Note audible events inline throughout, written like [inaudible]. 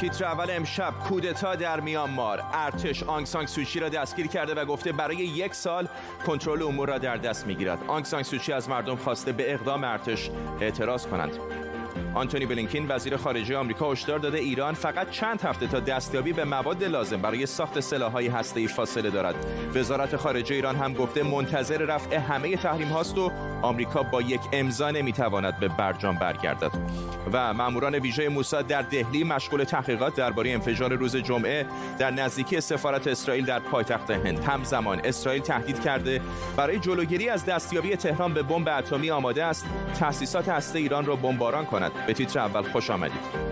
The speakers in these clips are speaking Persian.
تیتر اول امشب کودتا در میانمار ارتش آنگ سانگ سوچی را دستگیر کرده و گفته برای یک سال کنترل امور را در دست می‌گیرد. آنگ سانگ سوچی از مردم خواسته به اقدام ارتش اعتراض کنند. آنتونی بلینکین وزیر خارجه آمریکا هشدار داده ایران فقط چند هفته تا دستیابی به مواد لازم برای ساخت سلاح‌های هسته‌ای فاصله دارد. وزارت خارجه ایران هم گفته منتظر رفع همه تحریم هاست و آمریکا با یک امضا نمی‌تواند به برجام برگردد. و ماموران ویژه موساد در دهلی مشغول تحقیقات درباره انفجار روز جمعه در نزدیکی سفارت اسرائیل در پایتخت هند. همزمان اسرائیل تهدید کرده برای جلوگیری از دستیابی تهران به بمب اتمی آماده است تأسیسات هسته ایران را بمباران کند. به تیتر اول خوش آمدید.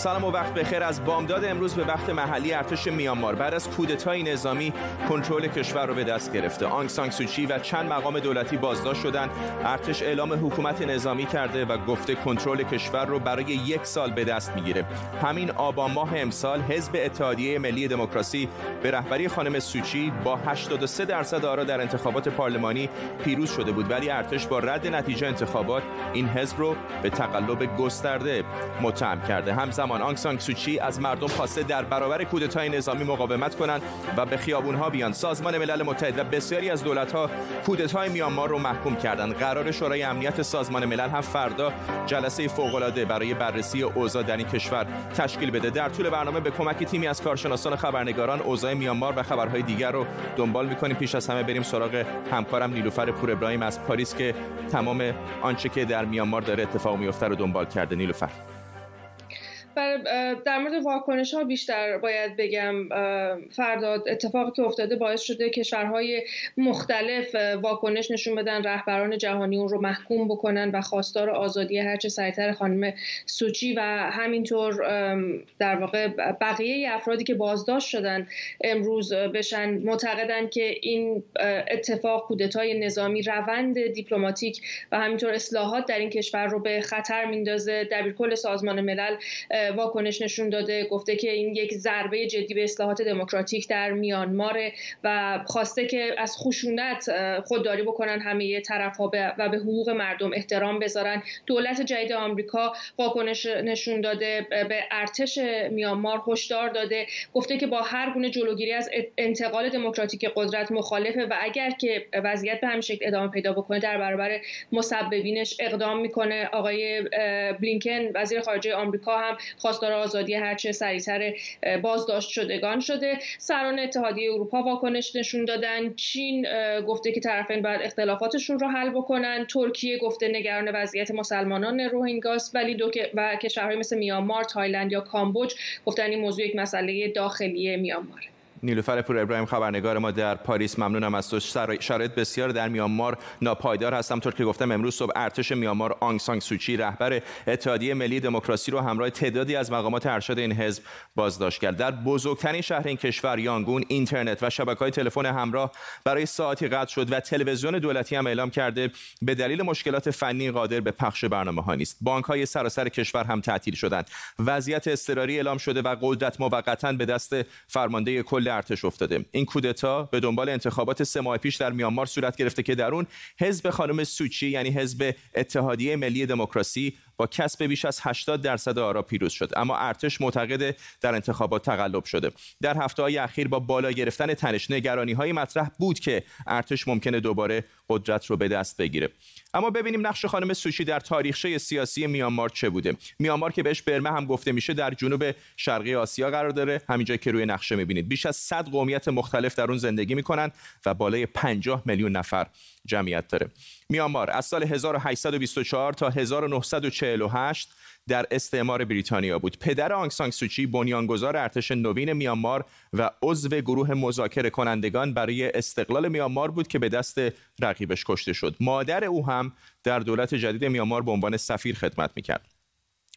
سلام و وقت بخیر. از بامداد امروز به وقت محلی ارتش میانمار. بعد از کودتای نظامی کنترل کشور رو به دست گرفته. آنگ سانگ سوچی و چند مقام دولتی بازداشت شدن. ارتش اعلام حکومت نظامی کرده و گفته کنترل کشور رو برای یک سال به دست می‌گیره. همین آبان ماه امسال حزب اتحادیه ملی دموکراسی به رهبری خانم سوچی با 83 درصد آرا در انتخابات پارلمانی پیروز شده بود. ولی ارتش با رد نتیجه انتخابات این حزب رو به تقلب گسترده متهم کرده. همزمان زمان آنگ سانگ سوچی از مردم خواسته در برابر کودتای نظامی مقاومت کنند و به خیابونها بیان. سازمان ملل متحد و بسیاری از دولت‌ها کودتای میانمار رو محکوم کردند. قرار شورای امنیت سازمان ملل هم فردا جلسه فوق‌العاده برای بررسی اوضاع در این کشور تشکیل بده. در طول برنامه به کمک تیمی از کارشناسان خبرنگاران اوضاع میانمار و خبرهای دیگر رو دنبال می‌کنیم. پیش از همه بریم سراغ همکارم نیلوفر پور ابراهیم از پاریس که تمام آنچه که در میانمار داره اتفاق میفته رو دنبال کرده. نیلوفر. در مورد واکنش ها بیشتر باید بگم فرداد اتفاقی که افتاده باعث شده کشورهای مختلف واکنش نشون بدن رهبران جهانی اون رو محکوم بکنن و خواستار آزادی هرچه سریعتر خانم سوچی و همینطور در واقع بقیه افرادی که بازداشت شدن امروز بشن معتقدن که این اتفاق کودتای نظامی روند دیپلماتیک و همینطور اصلاحات در این کشور رو به خطر میندازه. دبیرکل سازمان ملل واکنش نشون داده گفته که این یک ضربه جدی به اصلاحات دموکراتیک در میانمار و خواسته که از خشونت خودداری بکنن همه طرف ها و به حقوق مردم احترام بذارن. دولت جدید آمریکا واکنش نشون داده به ارتش میانمار هشدار داده. گفته که با هر گونه جلوگیری از انتقال دموکراتیک قدرت مخالفه و اگر که وضعیت به همین شکل ادامه پیدا بکنه در برابر مسببینش اقدام می‌کنه. آقای بلینکن وزیر خارجه آمریکا هم خواستار آزادی هرچه سریعتر بازداشت شدگان شده. سران اتحادیه اروپا واکنش نشون دادن. چین گفته که طرفین باید اختلافاتشون رو حل بکنن. ترکیه گفته نگران وضعیت مسلمانان روهینگاست. ولی دو و کشورهای مثل میانمار تایلند یا کامبوج گفتن این موضوع یک مسئله داخلی میانماره نیلوفر پور ابراهیم خبرنگار ما در پاریس ممنونم از تو. شرایط بسیار در میانمار ناپایدار هستم. طور که گفتم امروز صبح ارتش میانمار آنگ سانگ سوچی رهبر اتحادیه ملی دموکراسی رو همراه تعدادی از مقامات ارشد این حزب بازداشت کرد. در بزرگترین شهر این کشور یانگون اینترنت و شبکه‌های تلفن همراه برای ساعتی قطع شد و تلویزیون دولتی هم اعلام کرده به دلیل مشکلات فنی قادر به پخش برنامه ها نیست. بانک سراسر کشور هم تعطیل شدند. وضعیت اضطراری اعلام شده و قدرت موقتا به دست فرمانده کل ارتش افتاده. این کودتا به دنبال انتخابات سه ماه پیش در میانمار صورت گرفته که در اون حزب خانم سوچی یعنی حزب اتحادیه ملی دموکراسی با کسب بیش از 80 درصد آرا پیروز شد. اما ارتش معتقد در انتخابات تقلب شده. در هفته های اخیر با بالا گرفتن تنش نگرانی های مطرح بود که ارتش ممکنه دوباره قدرت رو به دست بگیره. اما ببینیم نقش خانم سوشی در تاریخچه سیاسی میانمار چه بوده. میانمار که بهش برمه هم گفته میشه در جنوب شرقی آسیا قرار داره. همینجا که روی نقشه می‌بینید. بیش از 100 قومیت مختلف در اون زندگی می‌کنن و بالای 50 میلیون نفر جمعیت داره. میانمار از سال 1824 تا 1948 در استعمار بریتانیا بود. پدر آنگ سانگ سوچی بنیانگذار ارتش نوین میانمار و عضو گروه مذاکره کنندگان برای استقلال میانمار بود که به دست رقیبش کشته شد. مادر او هم در دولت جدید میانمار به عنوان سفیر خدمت می‌کرد.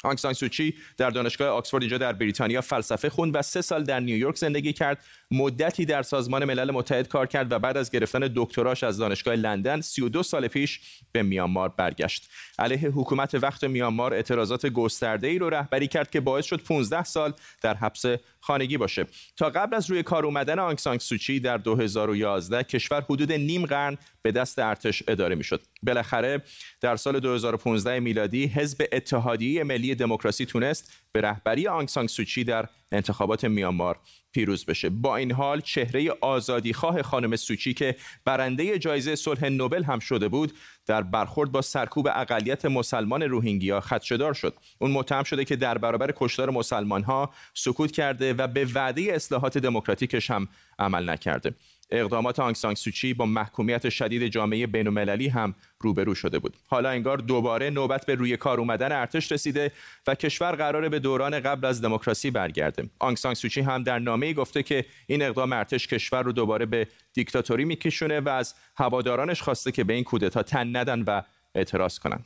آنگ سوچی در دانشگاه آکسفورد اینجا در بریتانیا فلسفه خوند و سه سال در نیویورک زندگی کرد. مدتی در سازمان ملل متحد کار کرد و بعد از گرفتن دکتراش از دانشگاه لندن 32 سال پیش به میانمار برگشت. علیه حکومت وقت میانمار اعتراضات گسترده ای رو رهبری کرد که باعث شد 15 سال در حبس خانگی باشه. تا قبل از روی کار اومدن آنگ سان سوچی در 2011 کشور حدود نیم قرن به دست ارتش اداره می‌شد. بالاخره در سال 2015 میلادی حزب اتحادیه ملی دموکراسی تونست به رهبری آنگ سان سوچی در انتخابات میانمار پیروز بشه. با این حال چهره آزادیخواه خانم سوچی که برنده جایزه صلح نوبل هم شده بود در برخورد با سرکوب اقلیت مسلمان روهینگیا خدشدار شد. اون متهم شده که در برابر کشتار مسلمان ها سکوت کرده و به وعده اصلاحات دموکراتیکش هم عمل نکرده. اقدامات آنگ سوچی با محکومیت شدید جامعه بین‌المللی هم روبرو شده بود. حالا انگار دوباره نوبت به روی کار اومدن ارتش رسیده و کشور قراره به دوران قبل از دموکراسی برگرده. آنگ سوچی هم در نامه‌ای گفته که این اقدام ارتش کشور رو دوباره به دیکتاتوری میکشونه و از هوادارانش خواسته که به این کودتا تن ندن و اعتراض کنند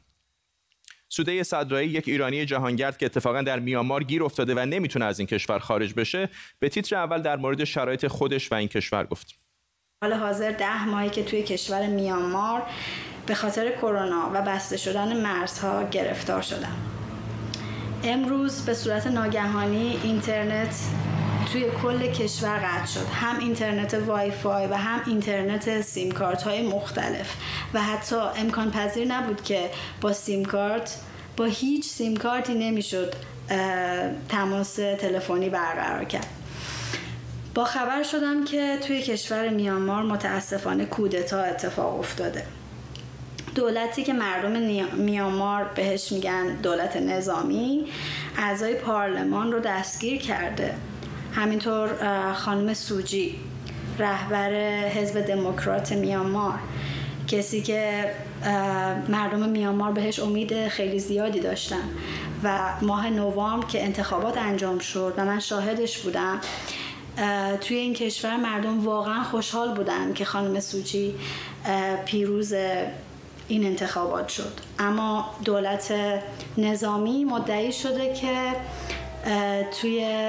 سوده صدرایی یک ایرانی جهانگرد که اتفاقا در میانمار گیر افتاده و نمی‌تونه از این کشور خارج بشه به تیتر اول در مورد شرایط خودش و این کشور گفت. حال حاضر ده ماهی که توی کشور میانمار به خاطر کرونا و بسته شدن مرزها گرفتار شدم. امروز به صورت ناگهانی اینترنت توی کل کشور قطع شد. هم اینترنت وای فای و هم اینترنت سیم کارت های مختلف. و حتی امکان پذیر نبود که با سیم کارت با هیچ سیم کارتی نمی‌شد تماس تلفنی برقرار کرد. با خبر شدم که توی کشور میانمار متاسفانه کودتا اتفاق افتاده. دولتی که مردم میانمار بهش میگن دولت نظامی اعضای پارلمان رو دستگیر کرده. همینطور خانم سوجی رهبر حزب دموکرات میانمار. کسی که مردم میانمار بهش امید خیلی زیادی داشتن. و ماه نوامبر که انتخابات انجام شد و من شاهدش بودم توی این کشور مردم واقعا خوشحال بودن که خانم سوچی پیروز این انتخابات شد. اما دولت نظامی مدعی شده که توی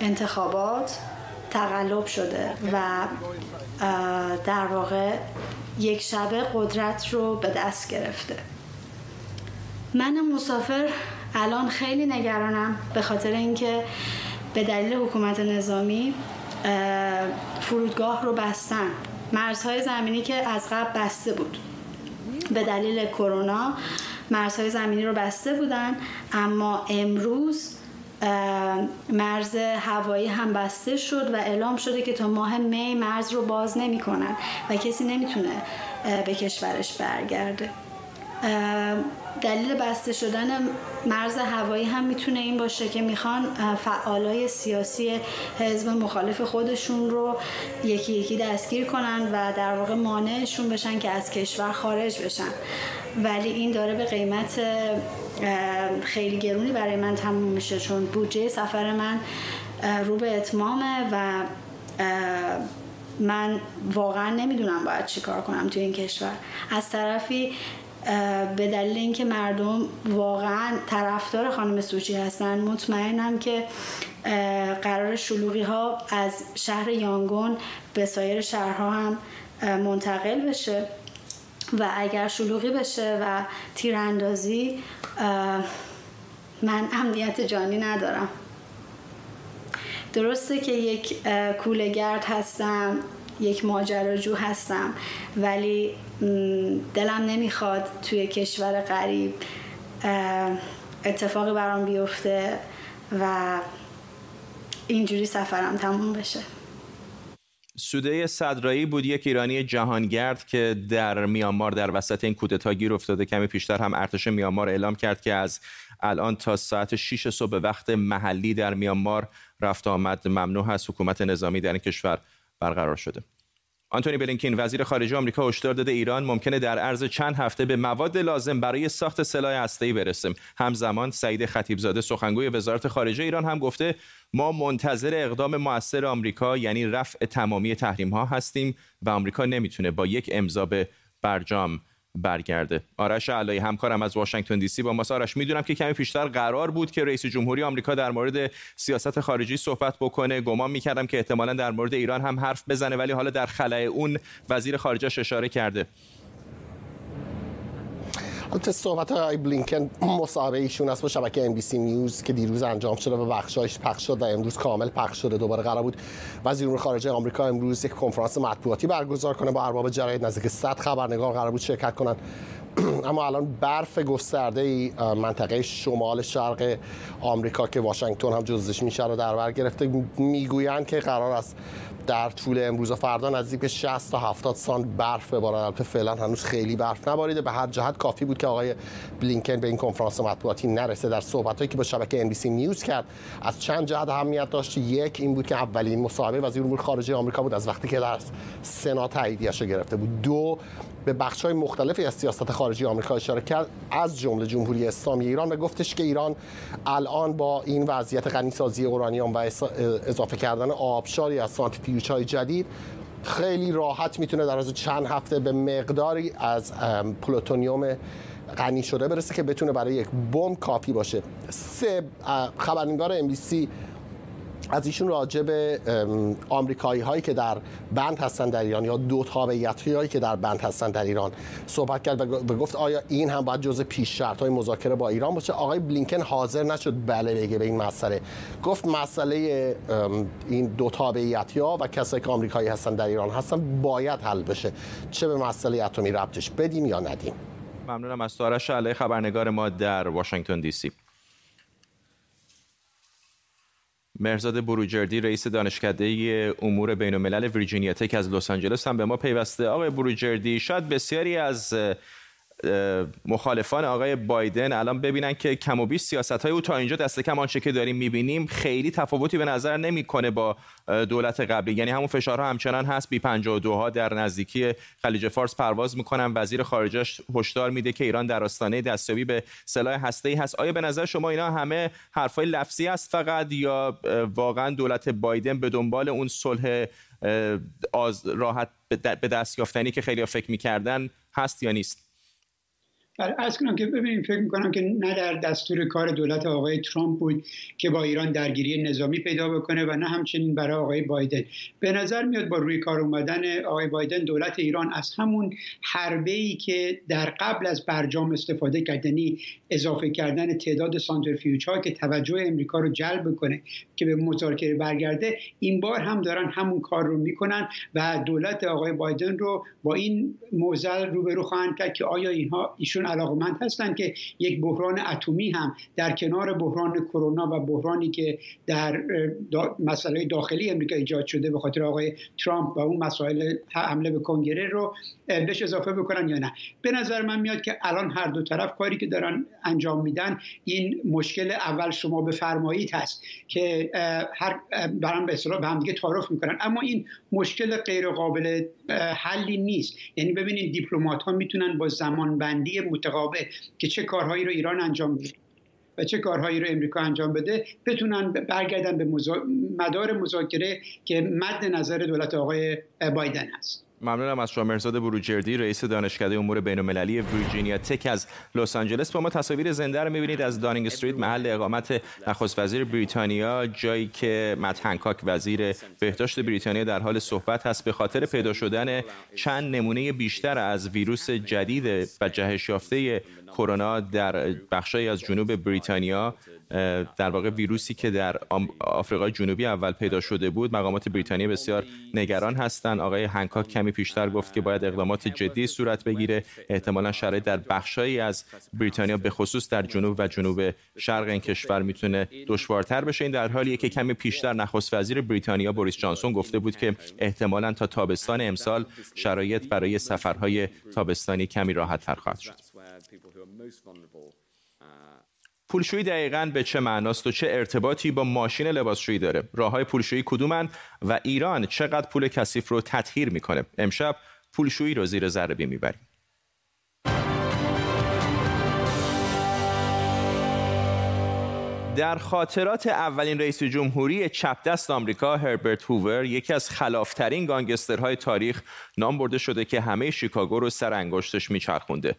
انتخابات تقلب شده و در واقع یک شبه قدرت رو به دست گرفته. من مسافر الان خیلی نگرانم به خاطر اینکه به دلیل حکومت نظامی فرودگاه رو بستن. مرزهای زمینی که از قبل بسته بود. به دلیل کرونا مرزهای زمینی رو بسته بودن اما امروز مرز هوایی هم بسته شد و اعلام شده که تا ماه می مرز رو باز نمی‌کنن و کسی نمی‌تونه به کشورش برگرده. دلیل بسته شدن مرز هوایی هم می‌تونه این باشه که می‌خوان فعالای سیاسی حزب مخالف خودشون رو یکی یکی دستگیر کنن و در واقع مانعشون بشن که از کشور خارج بشن. ولی این داره به قیمت خیلی گرونی برای من تموم میشه چون بودجه سفر من رو به اتمامه و من واقعا نمی‌دونم باید چیکار کنم توی این کشور. از طرفی به دلیل اینکه مردم واقعا طرفدار خانم سوچی هستن مطمئنم که قرار شلوغی ها از شهر یانگون به سایر شهرها هم منتقل بشه و اگر شلوغی بشه و تیراندازی من امنیت جانی ندارم. درسته که یک کولگرد هستم. یک ماجراجو هستم. ولی دلم نمی‌خواد توی کشور غریب اتفاقی برام بیفته و اینجوری سفرم تموم بشه. سوده صدرایی بود یک ایرانی جهانگرد که در میانمار در وسط این کودتا گیر افتاده. کمی پیشتر هم ارتش میانمار اعلام کرد که از الان تا ساعت 6 صبح وقت محلی در میانمار رفت آمد. ممنوع هست حکومت نظامی در این کشور برقرار شده. آنتونی بلینکین وزیر خارجه آمریکا هشدار داده ایران ممکنه در عرض چند هفته به مواد لازم برای ساخت سلاح هسته‌ای برسه. همزمان سعید خطیبزاده سخنگوی وزارت خارجه ایران هم گفته ما منتظر اقدام موثر آمریکا یعنی رفع تمامی تحریم ها هستیم و آمریکا نمی‌تونه با یک امضا به برجام برگرده. آرش علایی همکارم از واشنگتن دی سی با ماست. آرش می‌دونم که کمی پیشتر قرار بود که رئیس جمهوری آمریکا در مورد سیاست خارجی صحبت بکنه. گمان می‌کردم که احتمالا در مورد ایران هم حرف بزنه ولی حالا در خلای اون وزیر خارجه اشاره کرده. البته صحبت های بلینکن مصاحبه ایشون است با شبکه ام بی سی نیوز که دیروز انجام شده و بخشایش پخش شد و امروز کامل پخش شده دوباره قرار بود وزیر امور خارجه آمریکا امروز یک کنفرانس مطبوعاتی برگزار کنه با ارباب جراید نزدیک 100 خبرنگار قرار بود شرکت کنند. [clears throat] اما الان برف گسترده ای منطقه شمال شرق آمریکا که واشنگتن هم جزش میشه رو در بر گرفته. می‌گویند که قرار است در طول امروز و فردا نزدیک به 60 تا 70 سانت برف ببارد. البته فعلا هنوز خیلی برف نباریده. به هر جهت کافی بود که آقای بلینکن به این کنفرانس مطبوعاتی نرسه. در صحبتایی که با شبکه ام نیوز کرد از چند جهت اهمیت داشت. یک این بود که اولین مصاحبه وزیر امور خارجه آمریکا بود از وقتی که در سنا تاییدیه‌اش گرفته بود. دو به بخش های مختلفی از سیاست خارجی آمریکا اشاره کرد از جمله جمهوری اسلامی ایران و گفتش که ایران الان با این وضعیت غنیسازی اورانیوم و اضافه کردن آبشاری از سانتریفیوژ های جدید خیلی راحت می‌تونه در از چند هفته به مقداری از پلوتونیوم غنی شده برسه که بتونه برای یک بمب کافی باشه. سه خبرنگار ام از ایشون راجع به آمریکایی هایی که در بند هستن در ایران یا دو تابعیتی هایی که در بند هستن در ایران صحبت کرد و گفت آیا این هم باید جزء پیش شرط های مذاکره با ایران باشه؟ آقای بلینکن حاضر نشد بله بگه به این مسئله. گفت مسئله این دو تابعیتی ها و کسایی که آمریکایی هستن در ایران هستن باید حل بشه. چه به مسئله اتمی ربطش؟ بدیم یا ندیم؟ ممنونم از علی خبرنگار ما در واشنگتن دی سی. مرزاد بروجردی رئیس دانشکده امور بین الملل ویرجینیا تک از لس آنجلس هم به ما پیوسته. آقای بروجردی شاید بسیاری از مخالفان آقای بایدن الان ببینن که کم و بیش سیاست های او تا اینجا دست کم آنچه که داریم می‌بینیم خیلی تفاوتی به نظر نمی‌کنه با دولت قبلی. یعنی همون فشارها همچنان هست. بی 52 ها در نزدیکی خلیج فارس پرواز می‌کنن. وزیر خارجش هشدار میده که ایران در آستانه دستیابی به سلاح هسته‌ای هست. آیا به نظر شما اینا همه حرفای لفظی است فقط یا واقعا دولت بایدن به دنبال اون صلح راحت به دست یافتنی که خیلی فکر می‌کردن هست یا نیست؟ از کنم که ببینیم فکر می‌کنم که نه در دستور کار دولت آقای ترامپ بود که با ایران درگیری نظامی پیدا بکنه و نه همچنین برای آقای بایدن. به نظر میاد با روی کار اومدن آقای بایدن دولت ایران از همون حربه ای که در قبل از برجام استفاده کردنی اضافه کردن تعداد سانترفیوژ ها که توجه امریکا رو جلب کنه که به مذاکره برگرده این بار هم دارن همون کار رو می‌کنن و دولت آقای بایدن رو با این موزل روبرو خواهند کرد که آیا اینها ایشون علاقمند هستند که یک بحران اتمی هم در کنار بحران کرونا و بحرانی که در مسئله داخلی امریکا ایجاد شده به خاطر آقای ترامپ و اون مسائل حمله به کنگره رو بهش اضافه بکنن یا نه. به نظر من میاد که الان هر دو طرف کاری که دارن انجام میدن این مشکل اول شما بفرمایید هست که هر برام به اصطلاح به هم دیگه تعارف می‌کنن. اما این مشکل غیر قابل حلی نیست. یعنی ببینید دیپلمات ها می‌تونن با زمان بندی متقابل که چه کارهایی رو ایران انجام بده و چه کارهایی رو امریکا انجام بده بتونن برگردن به مدار مذاکره که مد نظر دولت آقای بایدن هست. ممنونم از شما. مرزاد بروجردی رئیس دانشکده امور بین المللی ویرجینیا تک از لس آنجلس. با ما تصاویر زنده رو می‌بینید از دانینگ استریت محل اقامت نخست وزیر بریتانیا جایی که مت هنکاک وزیر بهداشت بریتانیا در حال صحبت هست. به خاطر پیدا شدن چند نمونه بیشتر از ویروس جدید و جهش یافته کرونا در بخشی از جنوب بریتانیا در واقع ویروسی که در آفریقای جنوبی اول پیدا شده بود مقامات بریتانیا بسیار نگران هستند. آقای هنکاک کمی پیشتر گفت که باید اقدامات جدی صورت بگیره. احتمالا شرایط در بخشهایی از بریتانیا به خصوص در جنوب و جنوب شرق این کشور می‌تونه دشوارتر بشه. این در حالیه که کمی پیشتر نخست وزیر بریتانیا بوریس جانسون گفته بود که احتمالا تا تابستان امسال شرایط برای سفرهای تابستانی کمی راحت تر خواهد شد. پولشویی دقیقا به چه معناست و چه ارتباطی با ماشین لباسشویی داره؟ راه پولشویی کدومن و ایران چقدر پول کثیف رو تطهیر می‌کنه؟ امشب پولشویی رو زیر ذره می‌بریم. در خاطرات اولین رئیس جمهوری چپ دست آمریکا هربرت هوور یکی از خلافترین گانگسترهای تاریخ نام برده شده که همه شیکاگو رو سر انگشتش میچرخونده.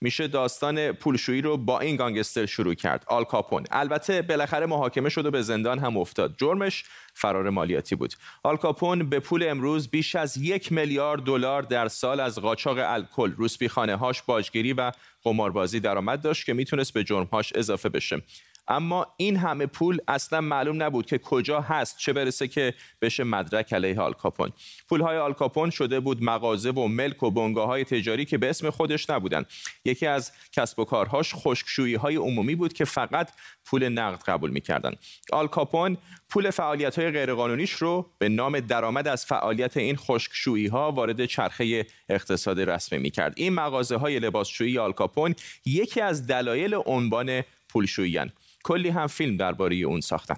میشه داستان پولشویی رو با این گانگستر شروع کرد. آل کاپون. البته بالاخره محاکمه شد و به زندان هم افتاد. جرمش فرار مالیاتی بود. آل کاپون به پول امروز بیش از یک میلیارد دلار در سال از قاچاق الکل روسپیخانه هاش باجگیری و قماربازی درآمد داشت که می‌تونست به جرمهاش اضافه بشه. اما این همه پول اصلا معلوم نبود که کجا هست چه برسه که بشه مدرک علیه آلکاپون پولهای آلکاپون شده بود مغازه و ملک و بنگاه تجاری که به اسم خودش نبودن. یکی از کسب و کارهاش خشکشویی های عمومی بود که فقط پول نقد قبول می‌کردن. آلکاپون پول فعالیت های غیرقانونیش رو به نام درآمد از فعالیت این خشکشویی ها وارد چرخه اقتصاد رسمی می‌کرد. این مغازه های لباسشویی آلکاپون یکی از دلایل عنوان پولشویی کلی هم فیلم درباره اون ساختن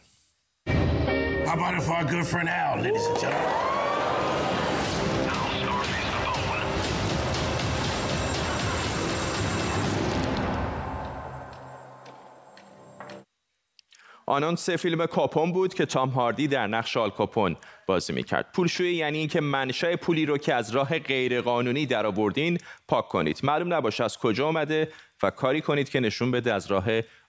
آنانس فیلم کاپون بود که تام هاردی در نقش آل کاپون بازی می‌کرد. پولشویی یعنی اینکه منشأ پولی رو که از راه غیرقانونی درآوردین پاک کنید. معلوم نباشه از کجا آمده و کاری کنید که نشون بده از راه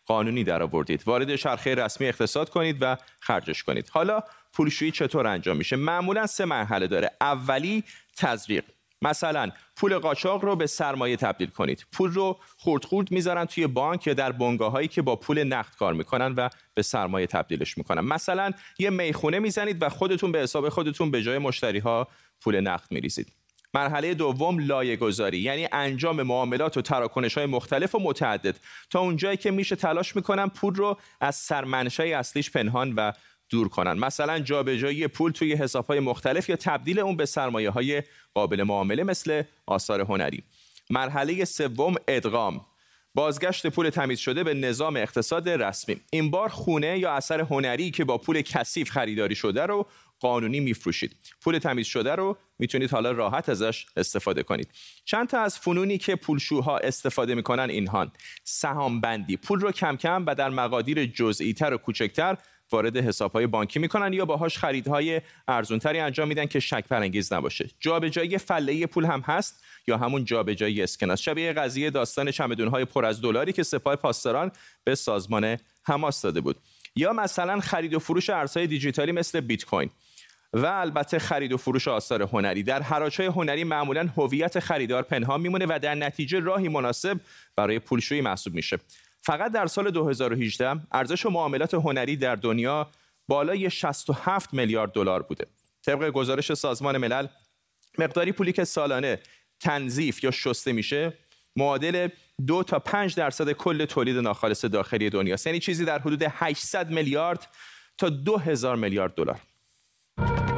قانونی درآوردید. وارد چرخه رسمی اقتصاد کنید و خرجش کنید. حالا پولشویی چطور انجام میشه؟ معمولا سه مرحله داره. اولی تزریق. مثلا پول قاچاق رو به سرمایه تبدیل کنید. پول رو خورد خورد می‌ذارن توی بانک یا در بنگاه هایی که با پول نقد کار می‌کنن و به سرمایه تبدیلش می‌کنن. مثلا یه می‌خونه می‌زنید و خودتون به حساب خودتون به جای مشتری ها پول نقد میریزید. مرحله دوم لایه گذاری یعنی انجام معاملات و تراکنش های مختلف و متعدد. تا اونجایی که میشه تلاش می‌کنن پول رو از سرمنشأ اصلیش پنهان و دور کنن. مثلا جابجایی پول توی حساب های مختلف یا تبدیل اون به سرمایه های قابل معامله مثل آثار هنری. مرحله سوم ادغام. بازگشت پول تمیز شده به نظام اقتصاد رسمی. این بار خونه یا اثر هنری که با پول کثیف خریداری شده رو قانونی میفروشید. پول تمیز شده رو می‌تونید حالا راحت ازش استفاده کنید. چند تا از فنونی که پولشوها استفاده می‌کنن اینهان. سهام بندی پول رو کم کم و در مقادیر جزئی تر و کوچکتر وارد حسابهای بانکی می‌کنن یا باهاش خریدهای ارزونتری انجام میدن که شک برانگیز نباشه. جابجایی فله پول هم هست یا همون جابجایی اسکناس؟ شبیه قضیه داستان چمدونهای پر از دلاری که سپاه پاسداران به سازمان حماس داده بود. یا مثلا خرید و فروش ارزهای دیجیتالی مثل بیت کوین. و البته خرید و فروش آثار هنری. در حراجهای هنری معمولا هویت خریدار پنهان میمونه و در نتیجه راهی مناسب برای پولشویی محسوب میشه. فقط در سال 2018 ارزش معاملات هنری در دنیا بالای 67 میلیارد دلار بوده. طبق گزارش سازمان ملل مقداری پولی که سالانه تنظیف یا شسته میشه معادل دو تا 5 درصد کل تولید ناخالص داخلی دنیا یعنی چیزی در حدود 800 میلیارد تا 2000 میلیارد دلار. you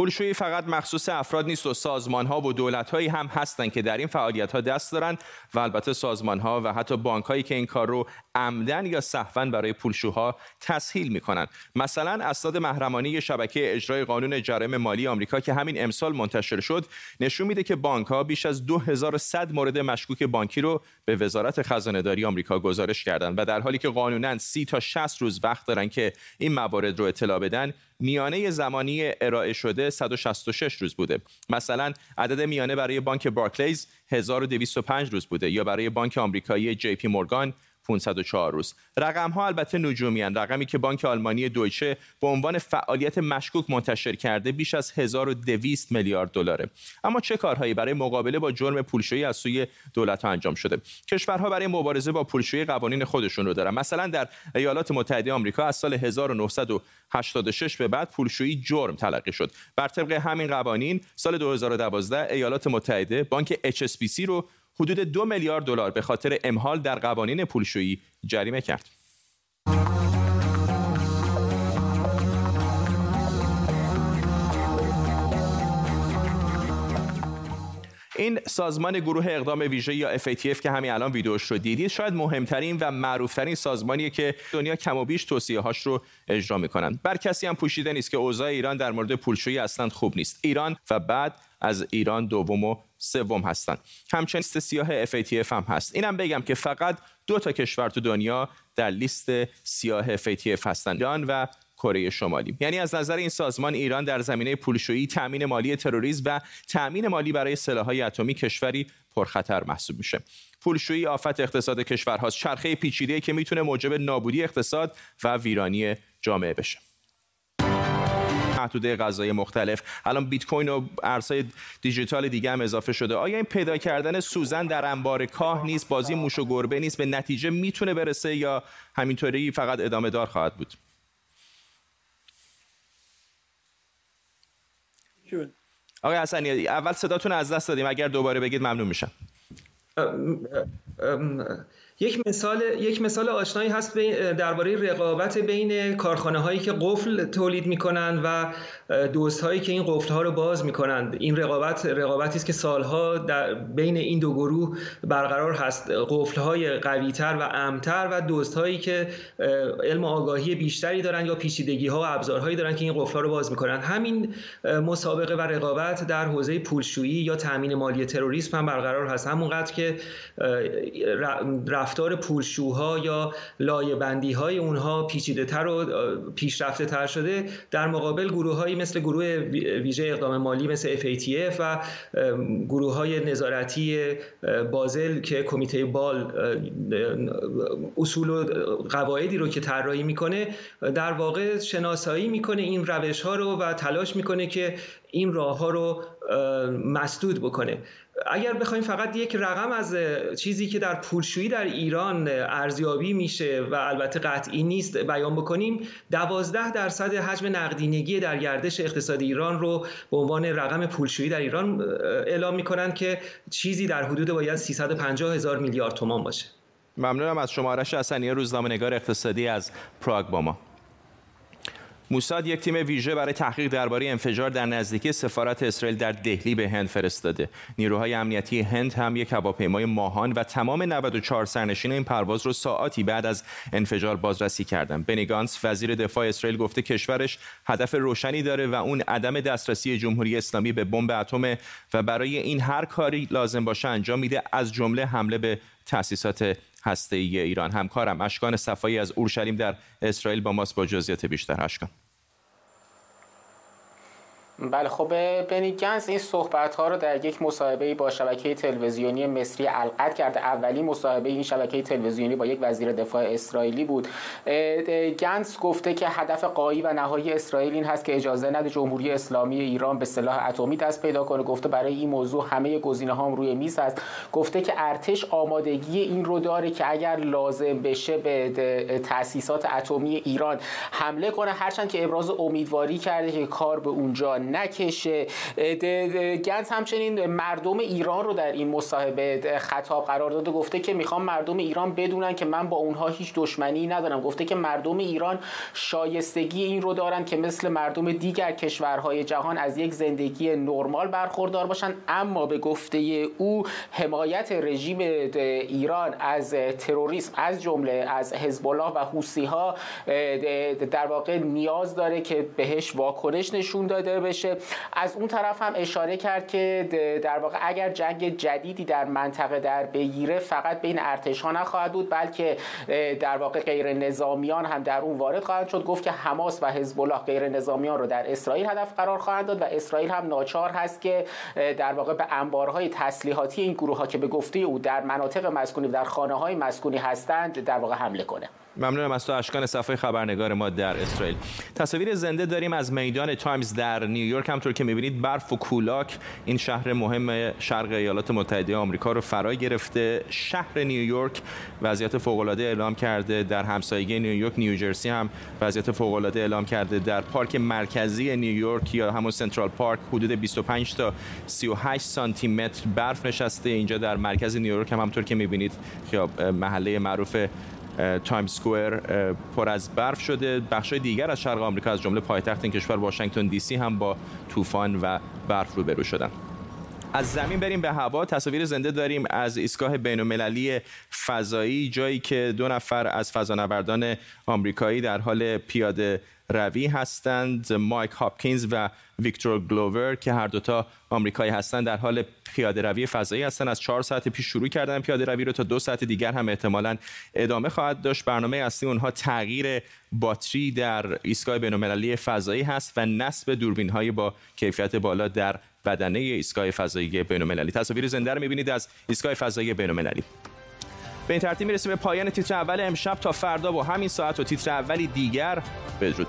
پولشویی فقط مخصوص افراد نیست و سازمان ها و دولت هایی هم هستند که در این فعالیت ها دست دارند و البته سازمان ها و حتی بانک هایی که این کار رو عمدن یا سهوا برای پولشوها تسهیل می‌کنن مثلا اسناد محرمانه شبکه اجرای قانون جرائم مالی آمریکا که همین امسال منتشر شد نشون میده که بانک ها بیش از 2100 مورد مشکوک بانکی رو به وزارت خزانه داری آمریکا گزارش کردند و در حالی که قانونا 30 تا 60 روز وقت دارن که این موارد رو اطلاع بدن میانه زمانی ارائه شده 166 روز بوده. مثلا عدد میانه برای بانک بارکلیز 1205 روز بوده یا برای بانک آمریکایی جی پی مورگان 504 روز. رقم ها البته نجومی هن. رقمی که بانک آلمانی دویچه به عنوان فعالیت مشکوک منتشر کرده بیش از 1200 میلیارد دلاره. اما چه کارهایی برای مقابله با جرم پولشویی از سوی دولت ها انجام شده؟ کشورها برای مبارزه با پولشویی قوانین خودشون رو دارن. مثلا در ایالات متحده آمریکا از سال 1986 به بعد پولشویی جرم تلقی شد. بر طبق همین قوانین سال 2012 ایالات متحده بانک HSBC رو حدود دو میلیارد دلار به خاطر امهال در قوانین پولشویی جریمه کرد. این سازمان گروه اقدام ویژه یا FATF که همین الان ویدیوش رو دیدید شاید مهمترین و معروفترین سازمانیه که دنیا کم و بیش توصیه هاش رو اجرا می‌کنن بر کسی هم پوشیده نیست که اوضاع ایران در مورد پولشویی اصلا خوب نیست ایران و بعد از ایران دوم و سوم هستند همچنین لیست سیاه FATF هم هست. اینم بگم که فقط دو تا کشور تو دنیا در لیست سیاه FATF هستند ایران و کره شمالی. یعنی از نظر این سازمان ایران در زمینه پولشویی تامین مالی تروریسم و تامین مالی برای سلاح‌های اتمی کشوری پرخطر محسوب میشه. پولشویی آفت اقتصاد کشورهاست. چرخه پیچیده که می‌تونه موجب نابودی اقتصاد و ویرانی جامعه بشه. محدوده غذای مختلف. الان بیت کوین و ارزهای دیجیتال دیگه هم اضافه شده. آیا این پیدا کردن سوزن در انبار کاه نیست؟ بازی موش و گربه نیست؟ به نتیجه می‌تونه برسه یا همینطوری فقط ادامه دار خواهد بود؟ آقای حسنی اول صداتون از دست دادیم. اگر دوباره بگید ممنون میشم. یک مثال یک مثال آشنایی هست درباره رقابت بین کارخانه هایی که قفل تولید می‌کنند و دوست هایی که این قفل ها رو باز می‌کنند این رقابت رقابتی است که سالها در بین این دو گروه برقرار هست. قفل های قوی تر و امتر و دوست هایی که علم آگاهی بیشتری دارن یا پیچیدگی ها و ابزارهایی دارن که این قفل ها رو باز می‌کنند همین مسابقه و رقابت در حوزه پولشویی یا تامین مالی تروریسم هم برقرار هست. همونقدر که رفتار پولشوها یا لایه بندی های اونها پیچیده تر و پیشرفته تر شده در مقابل گروه های مثل گروه ویژه اقدام مالی مثل FATF و گروه های نظارتی بازل که کمیته بال اصول و قواعدی رو که طراحی می‌کنه در واقع شناسایی می‌کنه این روش ها رو و تلاش می‌کنه که این راه ها رو مسدود بکنه. اگر بخوایم فقط یک رقم از چیزی که در پولشویی در ایران ارزیابی میشه و البته قطعی نیست بیان بکنیم دوازده درصد حجم نقدینگی در گردش اقتصاد ایران رو به عنوان رقم پولشویی در ایران اعلام می‌کنن که چیزی در حدود باید 350 هزار میلیارد تومان باشه. ممنونم از شمارش حسنی روزنامه نگار اقتصادی از پراگ با ما. موساد یک تیم ویژه برای تحقیق درباره انفجار در نزدیکی سفارت اسرائیل در دهلی به هند فرستاده. نیروهای امنیتی هند هم یک هواپیمای ماهان و تمام 94 سرنشین این پرواز رو ساعتی بعد از انفجار بازرسی کردند. بنیگانس وزیر دفاع اسرائیل گفته کشورش هدف روشنی داره و اون عدم دسترسی جمهوری اسلامی به بمب اتم و برای این هر کاری لازم باشه انجام میده از جمله حمله به تأسیسات هسته ای ایران همکارم اشکان صفایی از اورشلیم در اسرائیل با ماست با جزئیات بیشتر اشکان بله خب بنی گنز این صحبت ها رو در یک مصاحبه با شبکه تلویزیونی مصری القد کرده. اولین مصاحبه این شبکه تلویزیونی با یک وزیر دفاع اسرائیلی بود. گنز گفته که هدف قایی و نهایی اسرائیل این هست که اجازه نده جمهوری اسلامی ایران به سلاح اتمی دست پیدا کنه. گفته برای این موضوع همه گزینه هم روی میز هست گفته که ارتش آمادگی این رو داره که اگر لازم بشه به تاسیسات اتمی ایران حمله کنه. هرچند که ابراز امیدواری کرده که کار به اونجا نکشه. گنز همچنین مردم ایران رو در این مصاحبه خطاب قرار داده گفته که می‌خوام مردم ایران بدونن که من با اونها هیچ دشمنی ندارم. گفته که مردم ایران شایستگی این رو دارن که مثل مردم دیگر کشورهای جهان از یک زندگی نرمال برخوردار باشن. اما به گفته او حمایت رژیم ایران از تروریسم از جمله از حزب الله و حوسی ها در واقع نیاز داره که بهش واکنش نشون داده بشه. از اون طرف هم اشاره کرد که در واقع اگر جنگ جدیدی در منطقه در بگیره فقط بین ارتش ها نخواهد بود بلکه در واقع غیر نظامیان هم در اون وارد خواهند شد. گفت که حماس و حزب الله غیر نظامیان رو در اسرائیل هدف قرار خواهند داد و اسرائیل هم ناچار هست که در واقع به انبارهای تسلیحاتی این گروه ها که به گفته او در مناطق مسکونی در خانه های مسکونی هستند در واقع حمله کنه. ممنونم از تو اشکان صفحه خبرنگار ما در اسرائیل. تصاویر زنده داریم از میدان تایمز در نیویورک. همونطور که می‌بینید برف و کولاک این شهر مهم شرق ایالات متحده آمریکا رو فرا گرفته. شهر نیویورک وضعیت فوق العاده اعلام کرده. در همسایگی نیویورک نیوجرسی هم وضعیت فوق العاده اعلام کرده. در پارک مرکزی نیویورک یا همون سنترال پارک حدود 25 تا 38 سانتی متر برف نشسته. اینجا در مرکز نیویورک هم همونطور که می‌بینید محله معروف Times Square پر از برف شده. بخش دیگر از شرق آمریکا از جمله پایتخت این کشور واشنگتن دی سی هم با طوفان و برف روبرو شدن. از زمین بریم به هوا. تصاویر زنده داریم از ایستگاه بین‌المللی فضایی جایی که دو نفر از فضانوردان آمریکایی در حال پیاده روی هستند مایک هاپکینز و ویکتور گلوور که هر دوتا آمریکایی هستند در حال پیاده روی فضایی هستند از چهار ساعت پیش شروع کردن پیاده روی رو تا دو ساعت دیگر هم احتمالا ادامه خواهد داشت. برنامه اصلی اونها تغییر باتری در ایستگاه بین‌المللی فضایی هست و نصب دوربین های با کیفیت بالا در بدنه ایستگاه فضایی بین‌المللی. تصاویر زنده رو می‌بینید از ایستگاه فضایی بین‌المللی. به این ترتیب می‌رسیم به پایان تیتر اول امشب. تا فردا با همین ساعت و تیتر اولی دیگر بدرود.